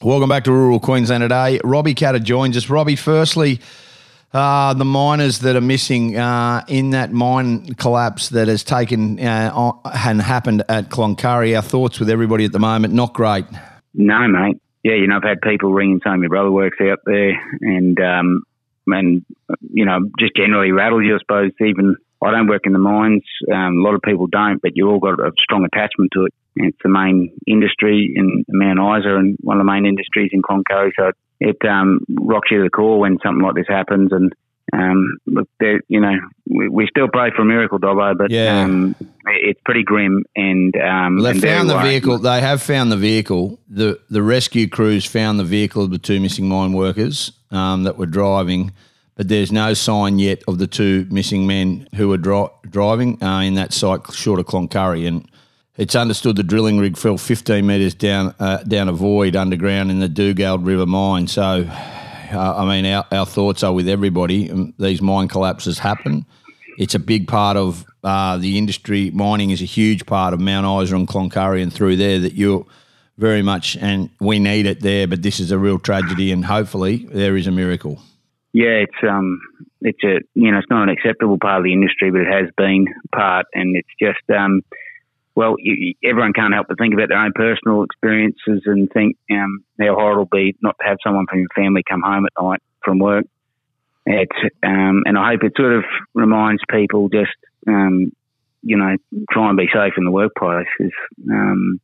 Welcome back to rural Queensland today. Robbie Katter joins us. Robbie, firstly, uh, the miners that are missing uh, in that mine collapse that has taken uh, and happened at Cloncurry. Our thoughts with everybody at the moment. Not great. No, mate. Yeah, you know, I've had people ringing saying my brother works out there, and um, and you know, just generally rattles you. I suppose even I don't work in the mines. Um, a lot of people don't, but you all got a strong attachment to it. And it's the main industry in Mount Isa and one of the main industries in Cloncurry. So it um, rocks you to the core when something like this happens. And um, look, you know, we, we still pray for a miracle, Dobbo, but Yeah. um, it's pretty grim. And um, Well, they found the worrying. vehicle. They have found the vehicle. the The rescue crews found the vehicle of the two missing mine workers um, that were driving, but there's no sign yet of the two missing men who were dri- driving uh, in that site short of Cloncurry. And it's understood the drilling rig fell 15 metres down uh, down a void underground in the Dugald River mine. So, uh, I mean, our, our thoughts are with everybody. Um, These mine collapses happen. It's a big part of uh, the industry. Mining is a huge part of Mount Isa and Cloncurry and through there that you're very much, and we need it there. But this is a real tragedy, and hopefully there is a miracle. Yeah, it's um, it's a you know, it's not an acceptable part of the industry, but it has been part, and it's just um, well, you, everyone can't help but think about their own personal experiences and think um, how hard it'll be not to have someone from your family come home at night from work. It's um, and I hope it sort of reminds people just um, you know, try and be safe in the workplace. Um,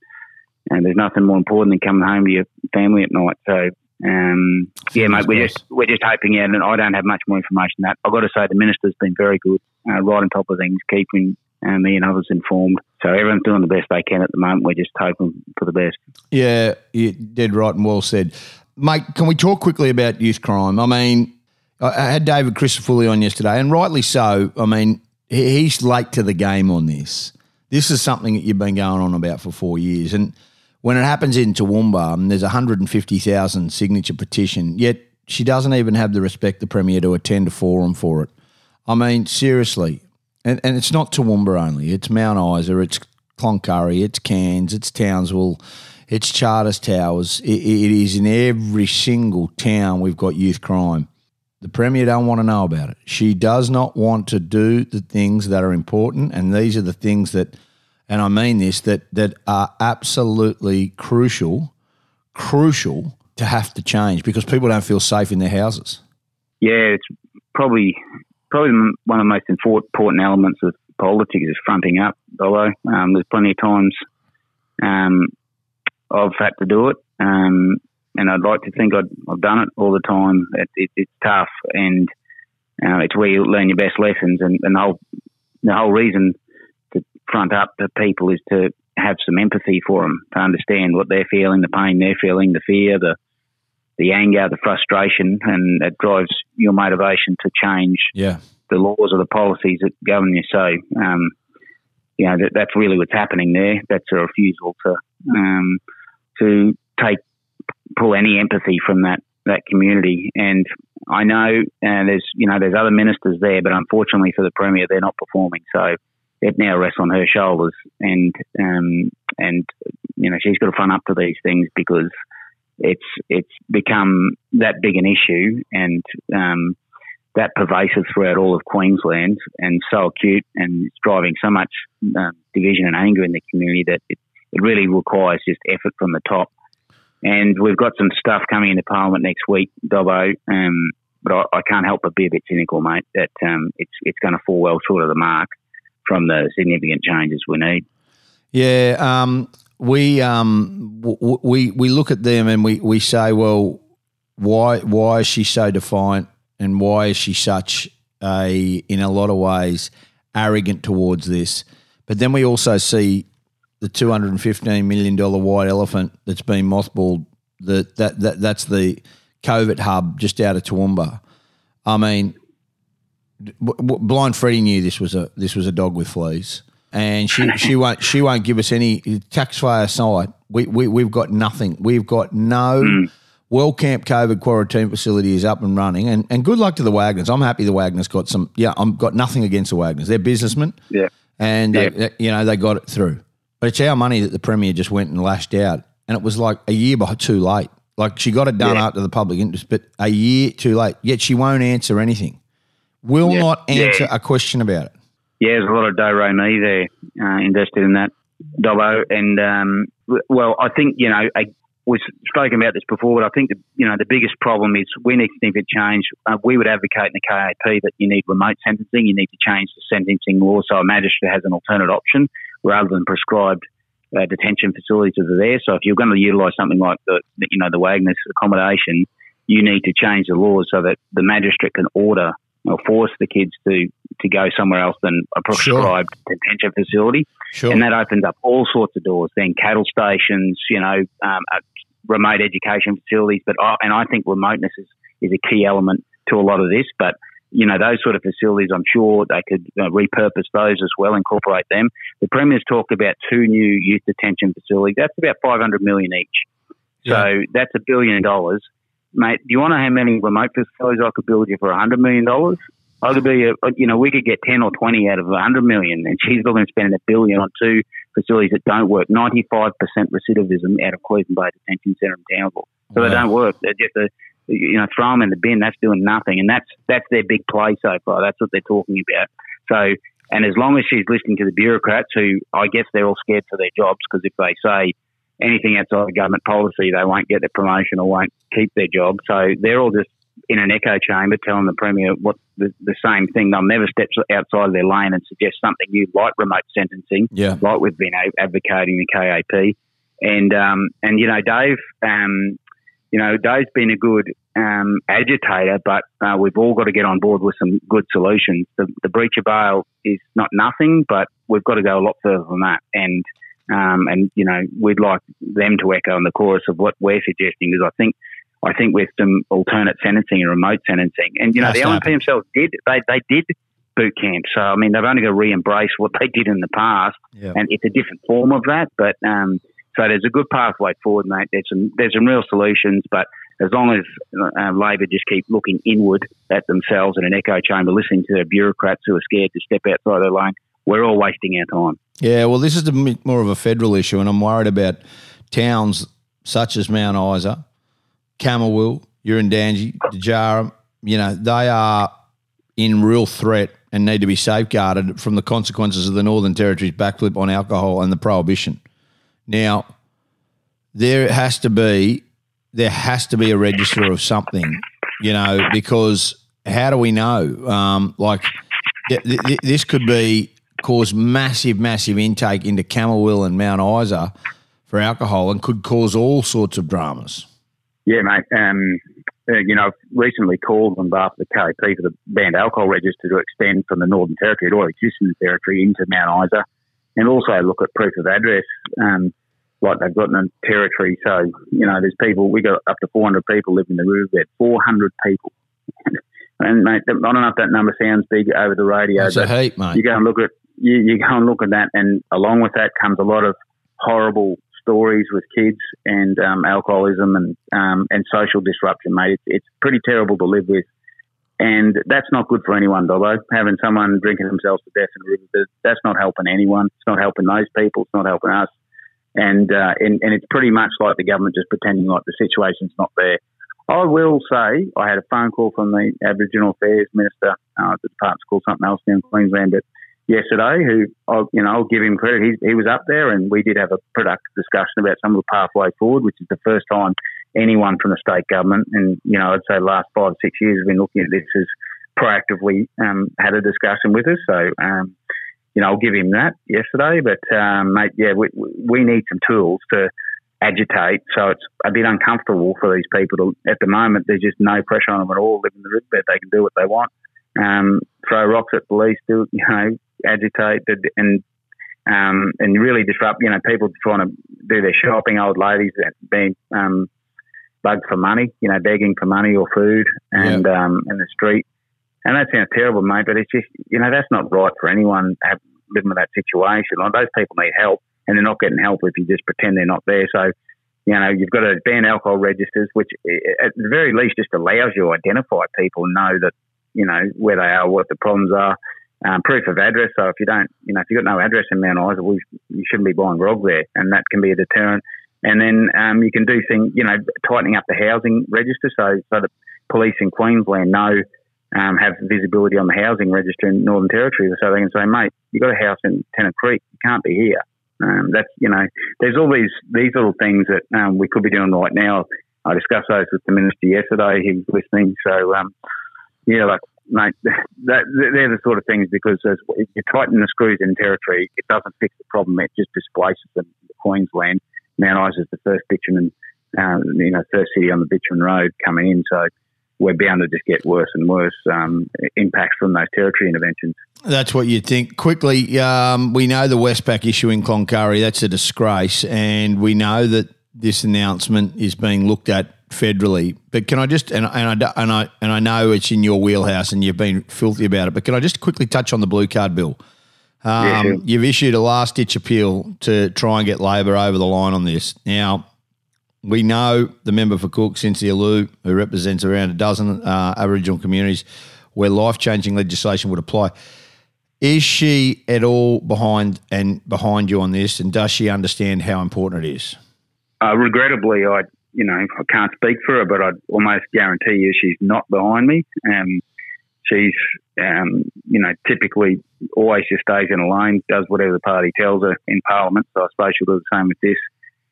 and there's nothing more important than coming home to your family at night. So um, yeah, mate, we're just we're just hoping out, and I don't have much more information than that. I've got to say the minister's been very good, uh, right on top of things, keeping uh, me and others informed. So everyone's doing the best they can at the moment. We're just hoping for the best. Yeah, you dead right and well said, mate. Can we talk quickly about youth crime? I mean, I had David Crisafulli on yesterday, and rightly so. I mean, he's late to the game on this. This is something that you've been going on about for four years, and when it happens in Toowoomba, and there's a hundred and fifty thousand signature petition, yet she doesn't even have the respect the premier to attend a forum for it. I mean, seriously, and, and it's not Toowoomba only. It's Mount Isa, it's Cloncurry, it's Cairns, it's Townsville, it's Charters Towers. It, it is in every single town we've got youth crime. The Premier don't want to know about it. She does not want to do the things that are important, and these are the things that, and I mean this, that that are absolutely crucial, crucial to have to change because people don't feel safe in their houses. Yeah, it's probably probably one of the most important elements of politics is fronting up. Although um, there's plenty of times um, I've had to do it, um, and I'd like to think I'd, I've done it all the time. It, it, it's tough, and uh, it's where you learn your best lessons. And, and the whole the whole reason front up to people is to have some empathy for them, to understand what they're feeling, the pain they're feeling, the fear, the the anger, the frustration, and it drives your motivation to change Yeah. the laws or the policies that govern you. So, um, you know, that, that's really what's happening there. That's a refusal to um, to take pull any empathy from that that community. And I know uh, there's you know there's other ministers there, but unfortunately for the premier, they're not performing. So it now rests on her shoulders, and um, and you know she's got to front up to these things because it's it's become that big an issue and um, that pervasive throughout all of Queensland and so acute and it's driving so much um, division and anger in the community that it, it really requires just effort from the top. And we've got some stuff coming into Parliament next week, Dobbo. Um, but I, I can't help but be a bit cynical, mate. That um, it's it's going to fall well short of the mark from the significant changes we need. Yeah, um, we um, w- we we look at them and we, we say, well, why why is she so defiant and why is she such a in a lot of ways arrogant towards this? But then we also see the two hundred and fifteen million dollar white elephant that's been mothballed. That that that that's the COVID hub just out of Toowoomba. I mean, blind Freddie knew this was a this was a dog with fleas, and she she won't she won't give us any taxpayer aside. We we we've got nothing. We've got no. Mm. Wellcamp COVID quarantine facility is up and running, and, and good luck to the Wagners. I'm happy the Wagners got some. Yeah, I'm got nothing against the Wagners. They're businessmen, Yeah. and they- they- you know they got it through. But it's our money that the premier just went and lashed out, and it was like a year by too late. Like she got it done Yeah. after the public interest, but a year too late. Yet she won't answer anything. Will Yeah. not answer Yeah. a question about it. Yeah, there's a lot of do re mi there uh, invested in that Dobbo, and um, well, I think you know I, we've spoken about this before, but I think the, you know the biggest problem is we need to think of change. Uh, we would advocate in the KAP that you need remote sentencing. You need to change the sentencing law so a magistrate has an alternate option rather than prescribed uh, detention facilities that are there. So if you're going to utilise something like the, the you know the Wagner's accommodation, you need to change the laws so that the magistrate can order or force the kids to to go somewhere else than a prescribed detention facility, Sure. and that opens up all sorts of doors. Then cattle stations, you know, um, uh, remote education facilities. But I, and I think remoteness is is a key element to a lot of this. But you know, those sort of facilities, I'm sure they could uh, repurpose those as well, incorporate them. The Premier's talked about two new youth detention facilities. That's about 500 million each. So that's a billion dollars. Mate, do you want to know how many remote facilities I could build you for $100 million? I could be, a, you know, we could get 10 or 20 out of 100 million, and she's looking at spending a billion on two facilities that don't work. 95% recidivism out of Cleveland Bay Detention Centre in Townsville. So they don't work. They're just a, you know, throw them in the bin. That's doing nothing, and that's that's their big play so far. That's what they're talking about. So, and as long as she's listening to the bureaucrats, who I guess they're all scared for their jobs, because if they say anything outside of government policy, they won't get their promotion or won't keep their job. So they're all just in an echo chamber telling the premier what the, the same thing. They'll never step outside of their lane and suggest something new like remote sentencing Yeah. like we've been advocating the KAP. And um, and you know, Dave, um, you know, Dave's been a good um, agitator, but uh, we've all got to get on board with some good solutions. The, the breach of bail is not nothing, but we've got to go a lot further than that. And um, and you know, we'd like them to echo in the chorus of what we're suggesting. Is I think I think with some alternate sentencing and remote sentencing, and you know, Has the happen. themselves did they they did boot camp. So I mean, they've only got to re-embrace what they did in the past Yeah. and it's a different form of that. But um, so there's a good pathway forward, mate. There's some there's some real solutions, but as long as uh, Labor just keep looking inward at themselves in an echo chamber, listening to their bureaucrats who are scared to step outside their lane, we're all wasting our time. Yeah, well, this is more of a federal issue, and I'm worried about towns such as Mount Isa, Camooweal, Urandangi, Dajarra. You know, they are in real threat and need to be safeguarded from the consequences of the Northern Territory's backflip on alcohol and the prohibition. Now, there has to be there has to be a register of something, you know, because how do we know? Um, like th- th- this could be cause massive, massive intake into Camooweal and Mount Isa for alcohol and could cause all sorts of dramas. Yeah, mate. Um, uh, you know, I've recently called on behalf of the KP for the banned alcohol register to extend from the Northern Territory, it already exists in the Territory, into Mount Isa, and also look at proof of address, um, like they've got in the Territory. So, you know, there's people, we got up to 400 people living in the riverbed, 400 people. And, mate, I don't know if that number sounds big over the radio, It's a heap, mate. you go and look at you, you go and look at that, and along with that comes a lot of horrible stories with kids and um, alcoholism and um, and social disruption, mate. It's, it's pretty terrible to live with, and that's not good for anyone, Dobbo. Having someone drinking themselves to death in a river, that's not helping anyone. It's not helping those people. It's not helping us. And, uh, and and it's pretty much like the government just pretending like the situation's not there. I will say I had a phone call from the Aboriginal Affairs Minister. Uh, the department's called something else in Queensland, but yesterday, who I'll, you know I'll give him credit. He, he was up there, and we did have a productive discussion about some of the pathway forward, which is the first time anyone from the state government, and you know I'd say the last five six years, have been looking at this as proactively um, had a discussion with us. So. Um, you know, I'll give him that yesterday, but um, mate, yeah, we, we need some tools to agitate. So it's a bit uncomfortable for these people. To, at the moment, there's just no pressure on them at all. Live in the riverbed, they can do what they want. Um, throw rocks at police, do you know, agitate and um, and really disrupt. You know, people trying to do their shopping, old ladies that being um, bugged for money. You know, begging for money or food, and um, in the street. And that sounds terrible, mate, but it's just you know that's not right for anyone have, living with that situation. Like those people need help, and they're not getting help if you just pretend they're not there. So. You know, you've got to ban alcohol registers, which eh, at the very least just allows you to identify people and know that you know, where they are, what the problems are. Um, proof of address. So if you don't, you know, if you've got no address in Mount Isa, you shouldn't be buying grog there, and that can be a deterrent. And then um, you can do things, you know, tightening up the housing register so, so that police in Queensland know, um, have visibility on the housing register in Northern Territory so they can say, mate, you've got a house in Tennant Creek, you can't be here. Um, that's, you know, there's all these, these little things that um, we could be doing right now. I discussed those with the minister yesterday. He was listening. So, um, yeah, like, mate, that, they're the sort of things because as, if you tighten the screws in territory, it doesn't fix the problem. It just displaces them. Queensland. Mount Isa is the first bitumen, uh, you know, first city on the bitumen road coming in. So we're bound to just get worse and worse um, impacts from those territory interventions. That's what you think. Quickly, um, we know the Westpac issue in Cloncurry, that's a disgrace. And we know that this announcement is being looked at federally. But can I just and, and I and I and I know it's in your wheelhouse and you've been filthy about it. But can I just quickly touch on the blue card bill? Um, yeah. You've issued a last ditch appeal to try and get Labor over the line on this. Now, we know the member for Cook, Cynthia Lui, who represents around a dozen uh, Aboriginal communities where life changing legislation would apply. Is she at all behind and behind you on this, and does she understand how important it is? Uh, regrettably, I you know I can't speak for her, but I'd almost guarantee you she's not behind me. Um, she's um, you know typically always just stays in a does whatever the party tells her in Parliament. So I suppose she'll do the same with this,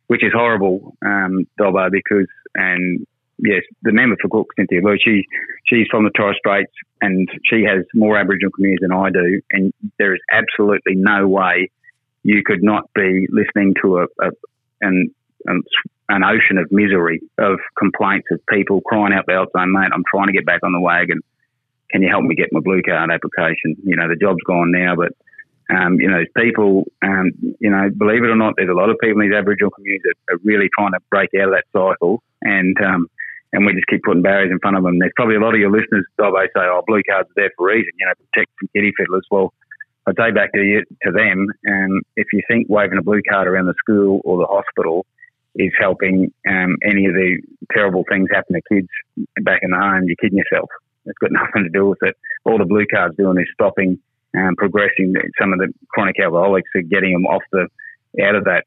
which is horrible, um, Dobbo, because and yes, the member for Cook, Cynthia Lui, she she's from the Torres Straits and she has more Aboriginal communities than I do, and there is absolutely no way you could not be listening to a, a an an, an ocean of misery, of complaints of people crying out loud saying, mate, I'm trying to get back on the wagon. Can you help me get my blue card application? You know, the job's gone now, but, um, you know, people, um, you know, believe it or not, there's a lot of people in these Aboriginal communities that are really trying to break out of that cycle. And, um, and we just keep putting barriers in front of them. There's probably a lot of your listeners, Dobbo, say, oh, blue cards are there for a reason, you know, protect from kitty fiddlers. Well, I say back to you, to them, and um, if you think waving a blue card around the school or the hospital is helping um, any of the terrible things happen to kids back in the home, you're kidding yourself. It's got nothing to do with it. All the blue cards doing is stopping um, progressing some of the chronic alcoholics are getting them off the out of that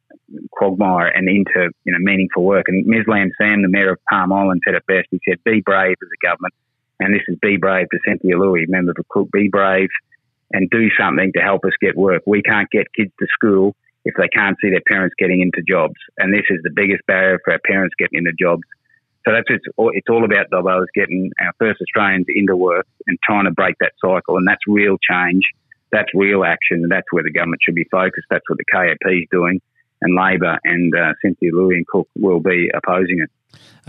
quagmire and into you know meaningful work. And Mislam Sam, the mayor of Palm Island, said it best. He said, "Be brave as a government," and this is "Be brave" to Cynthia Lui, member the Cook. Be brave and do something to help us get work. We can't get kids to school if they can't see their parents getting into jobs. And this is the biggest barrier for our parents getting into jobs. So that's it's all, it's all about Dobbo is getting our first Australians into work and trying to break that cycle. And that's real change. That's real action. And that's where the government should be focused. That's what the KAP is doing. And Labor and uh, Cynthia Lui and Cook will be opposing it.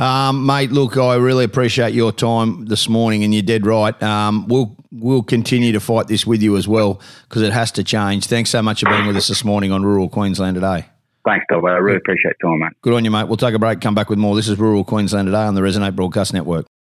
Um, mate, look, I really appreciate your time this morning, and you're dead right. Um, we'll we'll continue to fight this with you as well because it has to change. Thanks so much for being with us this morning on Rural Queensland today. Thanks, Dobbo. I really appreciate your time, mate. Good on you, mate. We'll take a break, come back with more. This is Rural Queensland today on the Resonate Broadcast Network.